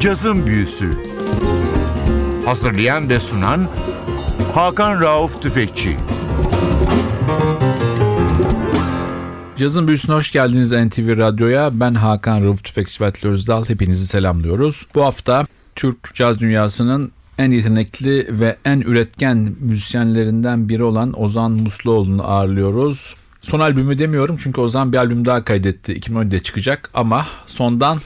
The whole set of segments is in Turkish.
Cazın Büyüsü Hazırlayan ve sunan Hakan Rauf Tüfekçi Yazın büyüsüne hoş geldiniz NTV Radyo'ya. Ben Hakan Rauf Tüfekçi ve Özdal. Hepinizi selamlıyoruz. Bu hafta Türk caz dünyasının en yetenekli ve en üretken müzisyenlerinden biri olan Ozan Musluoğlu'nu ağırlıyoruz. Son albümü demiyorum çünkü Ozan bir albüm daha kaydetti. 2017'de çıkacak ama sondan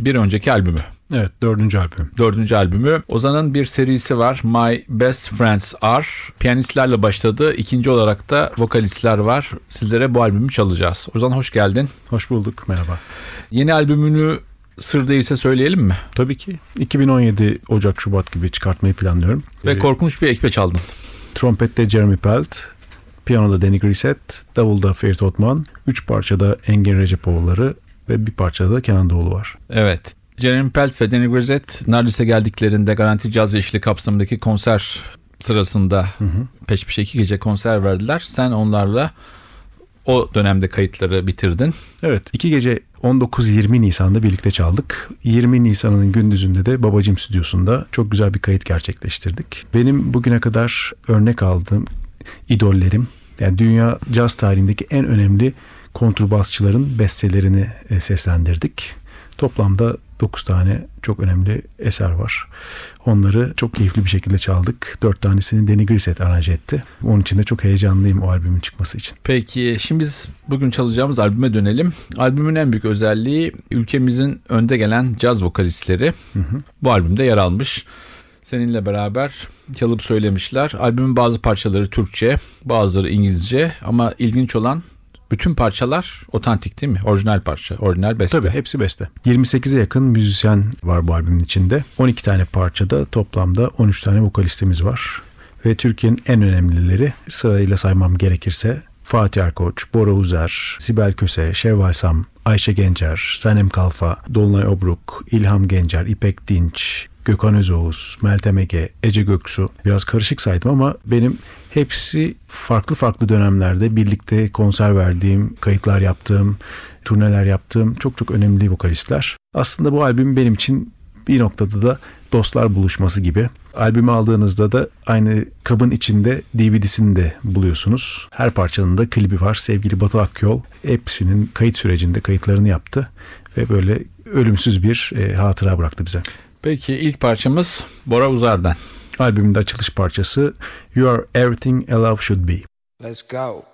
bir önceki albümü. Evet dördüncü albüm. Dördüncü albümü. Ozan'ın bir serisi var. My Best Friends Are. Piyanistlerle başladı. İkinci olarak da vokalistler var. Sizlere bu albümü çalacağız. Ozan hoş geldin. Hoş bulduk merhaba. Yeni albümünü sır değilse söyleyelim mi? Tabii ki 2017 Ocak Şubat gibi çıkartmayı planlıyorum. Ve Ee, korkunç bir ekpe çaldın. Trompette Jeremy Pelt, piyanoda Danny Grissett, davulda Ferit Otman, üç parçada Engin Recepoğulları ve bir parçada da Kenan Doğulu var. Evet. Jeremy Pelt ve Danny Grisette Nardis'e geldiklerinde Garanti Caz Yeşili kapsamındaki konser sırasında peş peşe iki gece konser verdiler. Sen onlarla o dönemde kayıtları bitirdin. Evet iki gece 19-20 Nisan'da birlikte çaldık. 20 Nisan'ın gündüzünde de Babacım Stüdyosu'nda çok güzel bir kayıt gerçekleştirdik. Benim bugüne kadar örnek aldığım idollerim yani dünya caz tarihindeki en önemli kontrbasçıların bestelerini e, seslendirdik. Toplamda 9 tane çok önemli eser var. Onları çok keyifli bir şekilde çaldık. 4 tanesini Danny Grissett aranje etti. Onun için de çok heyecanlıyım o albümün çıkması için. Peki şimdi biz bugün çalacağımız albüme dönelim. Albümün en büyük özelliği ülkemizin önde gelen caz vokalistleri bu albümde yer almış. Seninle beraber çalıp söylemişler. Albümün bazı parçaları Türkçe, bazıları İngilizce ama ilginç olan bütün parçalar otantik değil mi? Orijinal parça, orijinal beste. Tabii hepsi beste. 28'e yakın müzisyen var bu albümün içinde. 12 tane parçada toplamda 13 tane vokalistimiz var. Ve Türkiye'nin en önemlileri sırayla saymam gerekirse Fatih Erkoç, Bora Uzer, Sibel Köse, Şevval Sam, Ayşe Gencer, Sanem Kalfa, Dolunay Obruk, İlham Gencer, İpek Dinç, Gökhan Özoğuz, Meltem Ege, Ece Göksu. Biraz karışık saydım ama benim hepsi farklı farklı dönemlerde birlikte konser verdiğim, kayıtlar yaptığım, turneler yaptığım çok çok önemli vokalistler. Aslında bu albüm benim için bir noktada da dostlar buluşması gibi. Albümü aldığınızda da aynı kabın içinde DVD'sini de buluyorsunuz. Her parçanın da klibi var. Sevgili Batu Akyol hepsinin kayıt sürecinde kayıtlarını yaptı ve böyle ölümsüz bir e, hatıra bıraktı bize. Peki ilk parçamız Bora Uzar'dan. Albümün açılış parçası You Are Everything a Love Should Be. Let's go.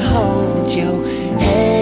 hold your head.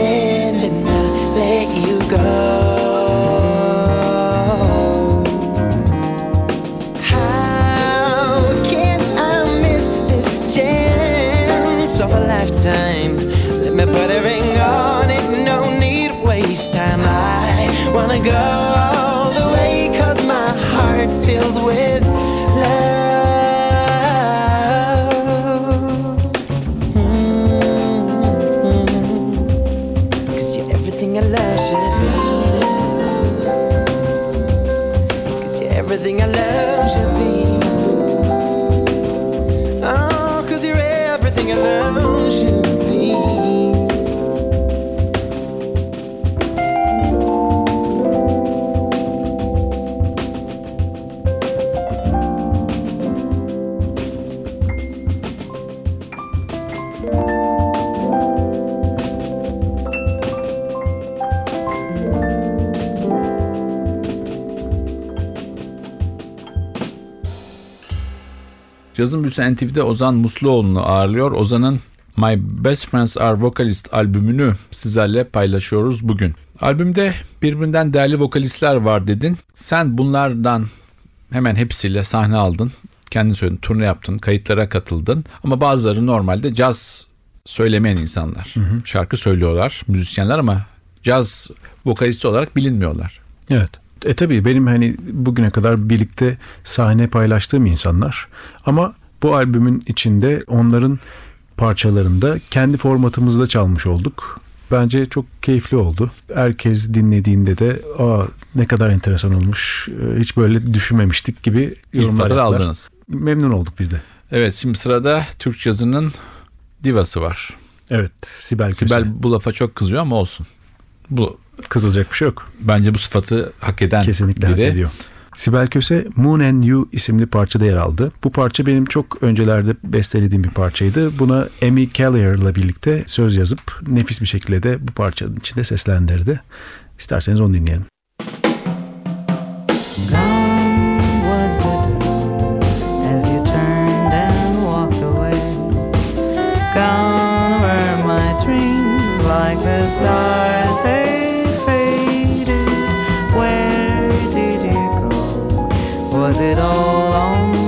Cazın Büyüsü NTV'de Ozan Musluoğlu'nu ağırlıyor. Ozan'ın My Best Friends Are Vocalist albümünü sizlerle paylaşıyoruz bugün. Albümde birbirinden değerli vokalistler var dedin. Sen bunlardan hemen hepsiyle sahne aldın. Kendin söyledin, turne yaptın, kayıtlara katıldın. Ama bazıları normalde caz söylemeyen insanlar. Şarkı söylüyorlar, müzisyenler ama caz vokalisti olarak bilinmiyorlar. Evet. E tabii benim hani bugüne kadar birlikte sahne paylaştığım insanlar ama bu albümün içinde onların parçalarında kendi formatımızda çalmış olduk. Bence çok keyifli oldu. Herkes dinlediğinde de aa ne kadar enteresan olmuş. e, Hiç böyle düşünmemiştik gibi yorumlar aldınız. Memnun olduk biz de. Evet şimdi sırada Türk cazının divası var. Evet Sibel Köse. Sibel bu lafa çok kızıyor ama olsun. Bu Kızılacak bir şey yok. bence bu sıfatı hak eden Kesinlikle hak biri. ediyor. Sibel Köse Moon and You isimli parçada yer aldı. Bu parça benim çok öncelerde bestelediğim bir parçaydı. Buna Amy Callagher'la birlikte söz yazıp nefis bir şekilde de bu parçanın içinde seslendirdi. İsterseniz onu dinleyelim. Gone was the day as you turned and walked away. Gone were my dreams like the stars Was it all only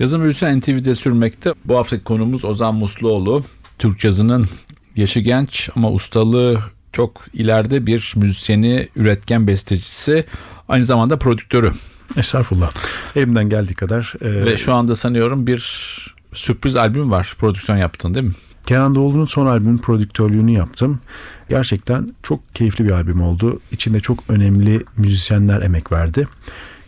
Yazın büyüsü NTV'de sürmekte. Bu haftaki konumuz Ozan Musluoğlu. Türk cazının yaşı genç ama ustalığı çok ileride bir müzisyeni, üretken bestecisi, aynı zamanda prodüktörü. Estağfurullah. Elimden geldiği kadar. e, Ve şu anda sanıyorum bir sürpriz albüm var. Prodüksiyon yaptın değil mi? Kenan Doğulu'nun son albümün prodüktörlüğünü yaptım. Gerçekten çok keyifli bir albüm oldu. İçinde çok önemli müzisyenler emek verdi.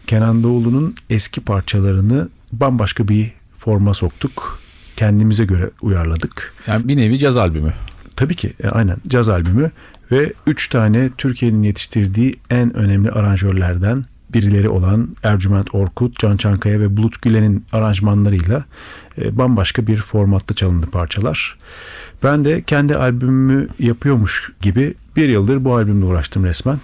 Kenan Doğulu'nun eski parçalarını bambaşka bir forma soktuk. Kendimize göre uyarladık. Yani bir nevi caz albümü. Tabii ki e, aynen caz albümü ve 3 tane Türkiye'nin yetiştirdiği en önemli aranjörlerden birileri olan Ercüment Orkut, Can Çankaya ve Bulut Gülen'in aranjmanlarıyla e, bambaşka bir formatta çalındı parçalar. Ben de kendi albümümü yapıyormuş gibi bir yıldır bu albümle uğraştım resmen.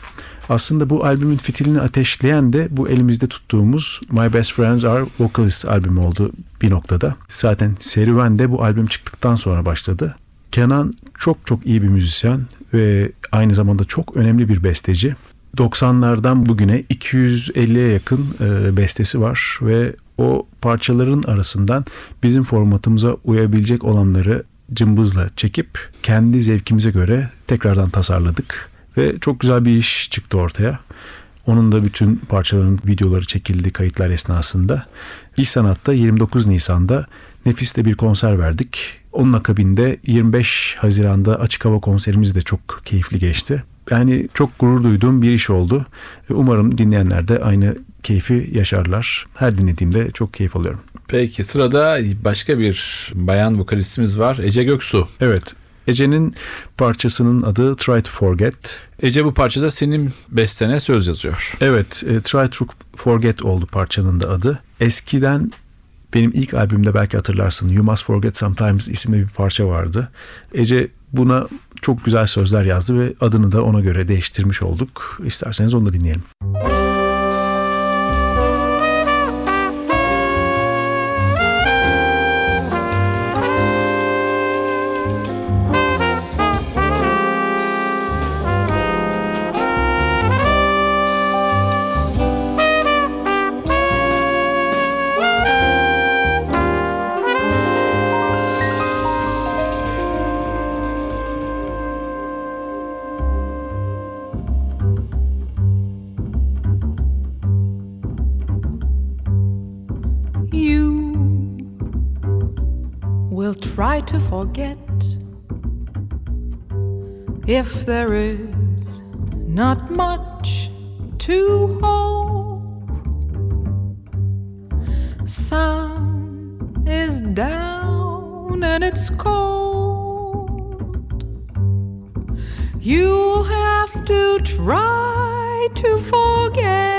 Aslında bu albümün fitilini ateşleyen de bu elimizde tuttuğumuz My Best Friends Are Vocalists albümü oldu bir noktada. Zaten serüven de bu albüm çıktıktan sonra başladı. Kenan çok çok iyi bir müzisyen ve aynı zamanda çok önemli bir besteci. 90'lardan bugüne 250'ye yakın e, bestesi var ve o parçaların arasından bizim formatımıza uyabilecek olanları cımbızla çekip kendi zevkimize göre tekrardan tasarladık ve çok güzel bir iş çıktı ortaya. Onun da bütün parçaların videoları çekildi kayıtlar esnasında. İş Sanat'ta 29 Nisan'da nefiste bir konser verdik. Onun akabinde 25 Haziran'da açık hava konserimiz de çok keyifli geçti. Yani çok gurur duyduğum bir iş oldu. Umarım dinleyenler de aynı keyfi yaşarlar. Her dinlediğimde çok keyif alıyorum. Peki sırada başka bir bayan vokalistimiz var. Ece Göksu. Evet. Ece'nin parçasının adı Try to Forget. Ece bu parçada senin bestene söz yazıyor. Evet, e, Try to Forget oldu parçanın da adı. Eskiden benim ilk albümde belki hatırlarsın You Must Forget Sometimes isimli bir parça vardı. Ece buna çok güzel sözler yazdı ve adını da ona göre değiştirmiş olduk. İsterseniz onu da dinleyelim. You try to forget if there is not much to hope. Sun is down and it's cold. You'll have to try to forget.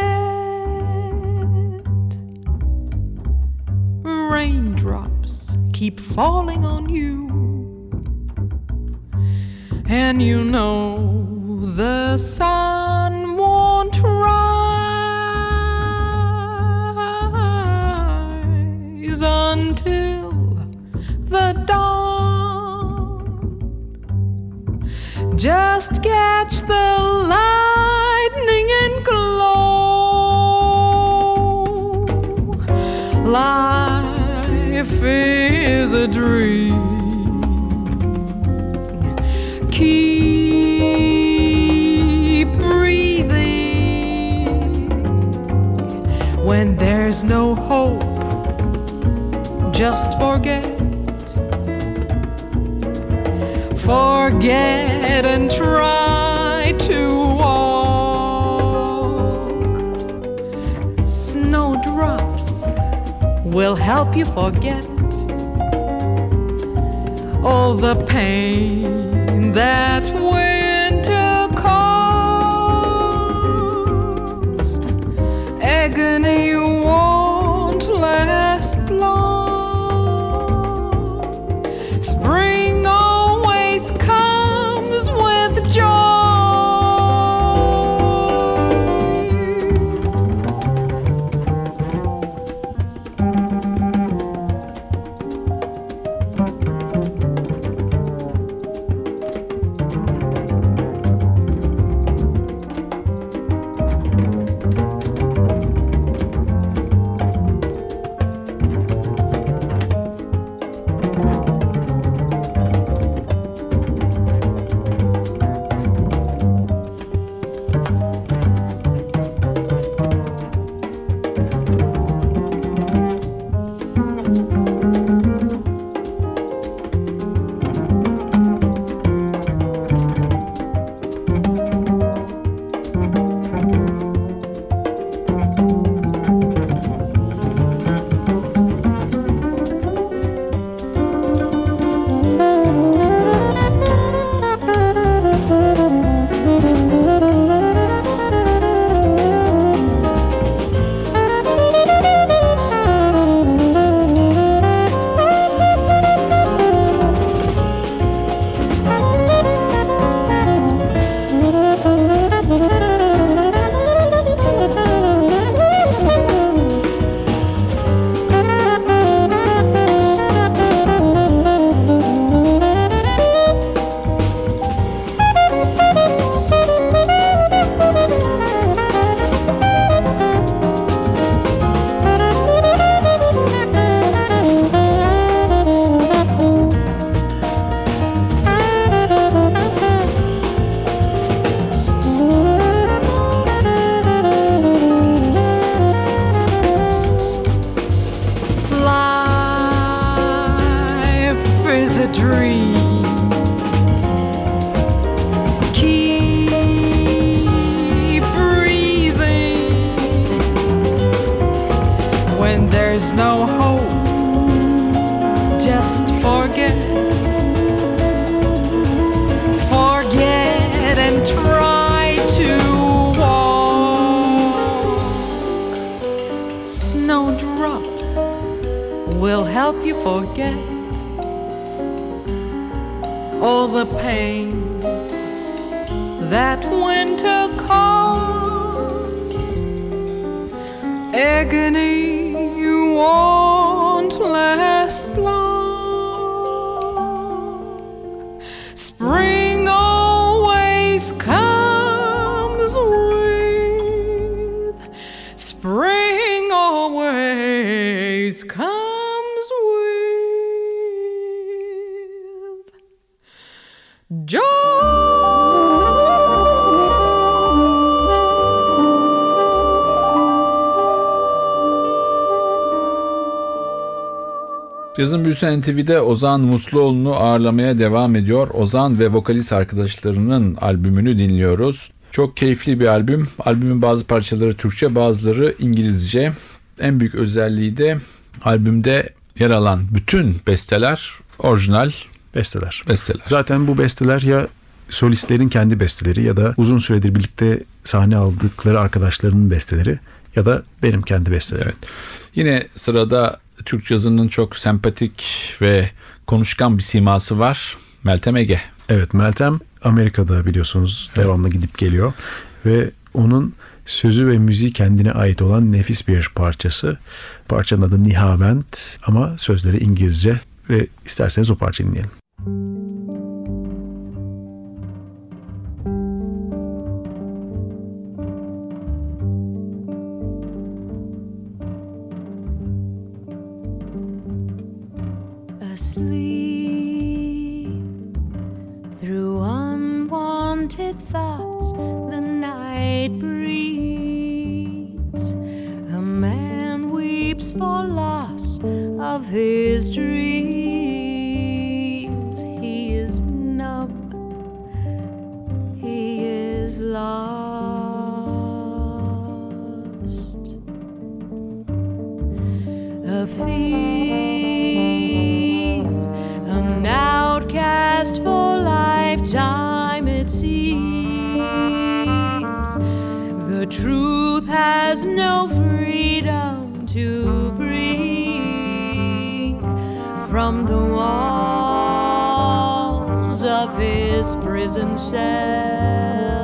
Keep falling on you, and you know the sun won't rise until the dawn. Just catch the lightning and glow. Life is a dream. Keep breathing. When there's no hope, just forget. Forget and try to walk. Snowdrops will help you forget all the pain that winter caused. Agony dream. Keep breathing when there's no hope. Just forget, forget, and try to walk. Snowdrops will help you forget all the pain that winter caused. Agony won't Yazın Büyüsen NTV'de Ozan Musluoğlu'nu ağırlamaya devam ediyor. Ozan ve vokalist arkadaşlarının albümünü dinliyoruz. Çok keyifli bir albüm. Albümün bazı parçaları Türkçe bazıları İngilizce. En büyük özelliği de albümde yer alan bütün besteler orijinal Besteler. besteler. Zaten bu besteler ya solistlerin kendi besteleri ya da uzun süredir birlikte sahne aldıkları arkadaşlarının besteleri ya da benim kendi bestelerim. Evet. Yine sırada Türk cazının çok sempatik ve konuşkan bir siması var. Meltem Ege. Evet Meltem Amerika'da biliyorsunuz devamlı gidip geliyor ve onun sözü ve müziği kendine ait olan nefis bir parçası. Parçanın adı Nihavent ama sözleri İngilizce ve isterseniz o parçayı dinleyelim. Asleep. Through unwanted thoughts the night breeds. A man weeps for loss of his dreams. He is numb. He is lost. A fiend, truth has no freedom to bring from the walls of his prison cell.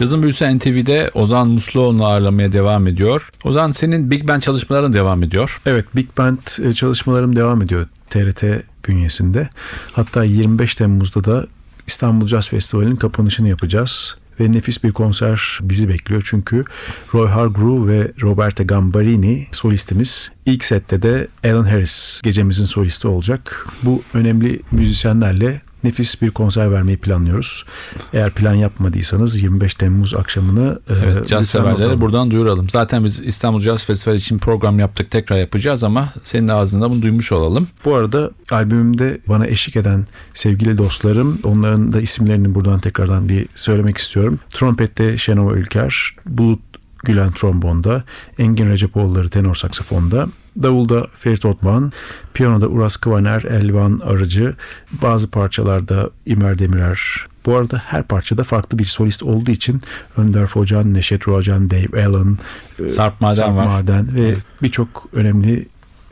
Cazın Büyüsü NTV'de Ozan Musluoğlu'nu ağırlamaya devam ediyor. Ozan senin Big Band çalışmaların devam ediyor. Evet Big Band e, çalışmalarım devam ediyor TRT bünyesinde. Hatta 25 Temmuz'da da İstanbul Jazz Festivali'nin kapanışını yapacağız. Ve nefis bir konser bizi bekliyor çünkü Roy Hargrove ve Roberta Gambarini solistimiz. İlk sette de Alan Harris gecemizin solisti olacak. Bu önemli müzisyenlerle nefis bir konser vermeyi planlıyoruz. Eğer plan yapmadıysanız 25 Temmuz akşamını e, Evet caz severlere buradan duyuralım. Zaten biz İstanbul Jazz Festivali için program yaptık tekrar yapacağız ama senin ağzında bunu duymuş olalım. Bu arada albümümde bana eşlik eden sevgili dostlarım, onların da isimlerini buradan tekrardan bir söylemek istiyorum. Trompette Şenova Ülker, Bulut Gülen trombonda, Engin Recepoğulları tenor saksafonda, davulda Ferit Otman, piyanoda Uras Kıvaner, Elvan Arıcı, bazı parçalarda İmer Demirer. Bu arada her parçada farklı bir solist olduğu için Önder Focan, Neşet Rocan, Dave Allen, e, Sarp Maden Sarp var. Maden ve Evet. birçok önemli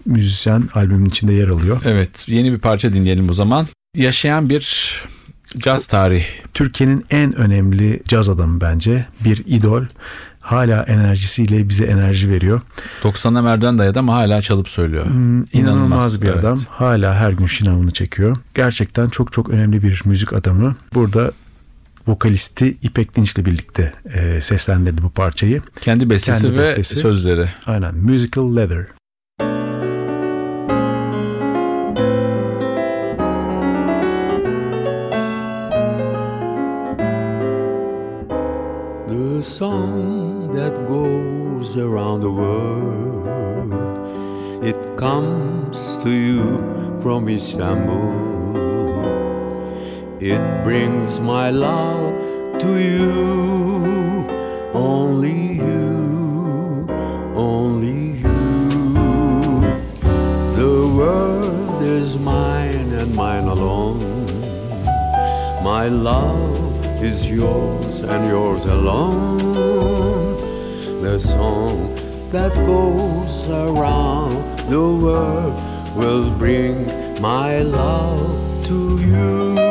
müzisyen albümün içinde yer alıyor. Evet yeni bir parça dinleyelim o zaman. Yaşayan bir caz tarihi. Türkiye'nin en önemli caz adamı bence. Bir idol. Hala enerjisiyle bize enerji veriyor. 90'a merdiven dayadı ama hala çalıp söylüyor. Hmm, İnanılmaz bir evet. adam. Hala her gün şınavını çekiyor. Gerçekten çok çok önemli bir müzik adamı. Burada vokalisti İpek Dinç'le birlikte e, seslendirdi bu parçayı. Kendi bestesi Kendi ve bestesi. sözleri. Aynen. Musical Leather. The song that goes around the world, it comes to you from Istanbul. It brings my love to you, only you, only you. The world is mine and mine alone. My love is yours and yours alone. The song that goes around the world will bring my love to you.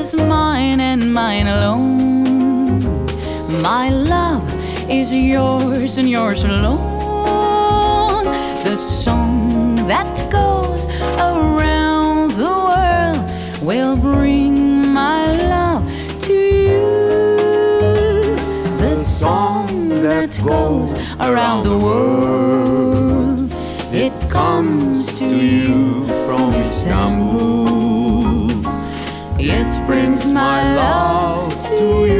Is mine and mine alone. My love is yours and yours alone. The song that goes around the world will bring my love to you. The song that goes around the world, it comes to you from Istanbul. Brings my love to you.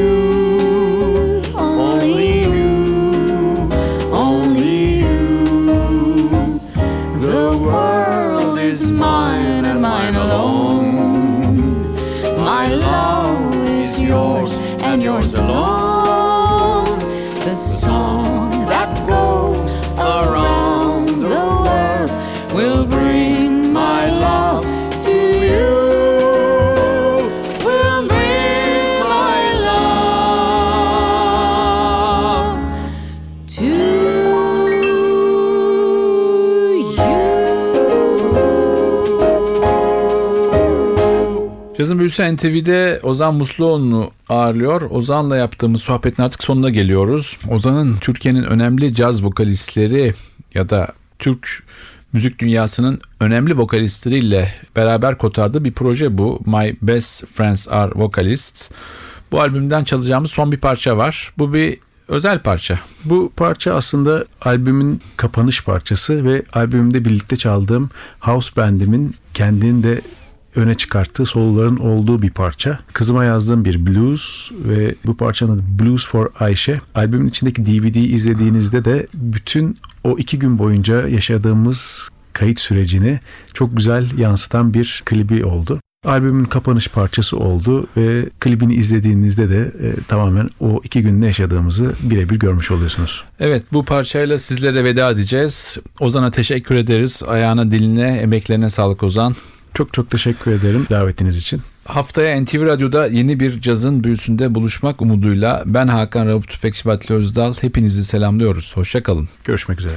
Büyüsü NTV'de Ozan Musluoğlu'nu ağırlıyor. Ozan'la yaptığımız sohbetin artık sonuna geliyoruz. Ozan'ın Türkiye'nin önemli caz vokalistleri ya da Türk müzik dünyasının önemli vokalistleriyle beraber kotardığı bir proje bu. My Best Friends Are Vocalists. Bu albümden çalacağımız son bir parça var. Bu bir özel parça. Bu parça aslında albümün kapanış parçası ve albümümde birlikte çaldığım House Band'imin kendini de öne çıkarttığı soloların olduğu bir parça. Kızıma yazdığım bir blues ve bu parçanın Blues for Ayşe. Albümün içindeki DVD'yi izlediğinizde de bütün o iki gün boyunca yaşadığımız kayıt sürecini çok güzel yansıtan bir klibi oldu. Albümün kapanış parçası oldu ve klibini izlediğinizde de e, tamamen o iki günde yaşadığımızı birebir görmüş oluyorsunuz. Evet bu parçayla sizlere veda edeceğiz. Ozan'a teşekkür ederiz. Ayağına diline emeklerine sağlık Ozan. Çok çok teşekkür ederim davetiniz için. Haftaya NTV Radyo'da yeni bir cazın büyüsünde buluşmak umuduyla ben Hakan Rauf Tüfekçi Vatli Özdal hepinizi selamlıyoruz. Hoşçakalın. Görüşmek üzere.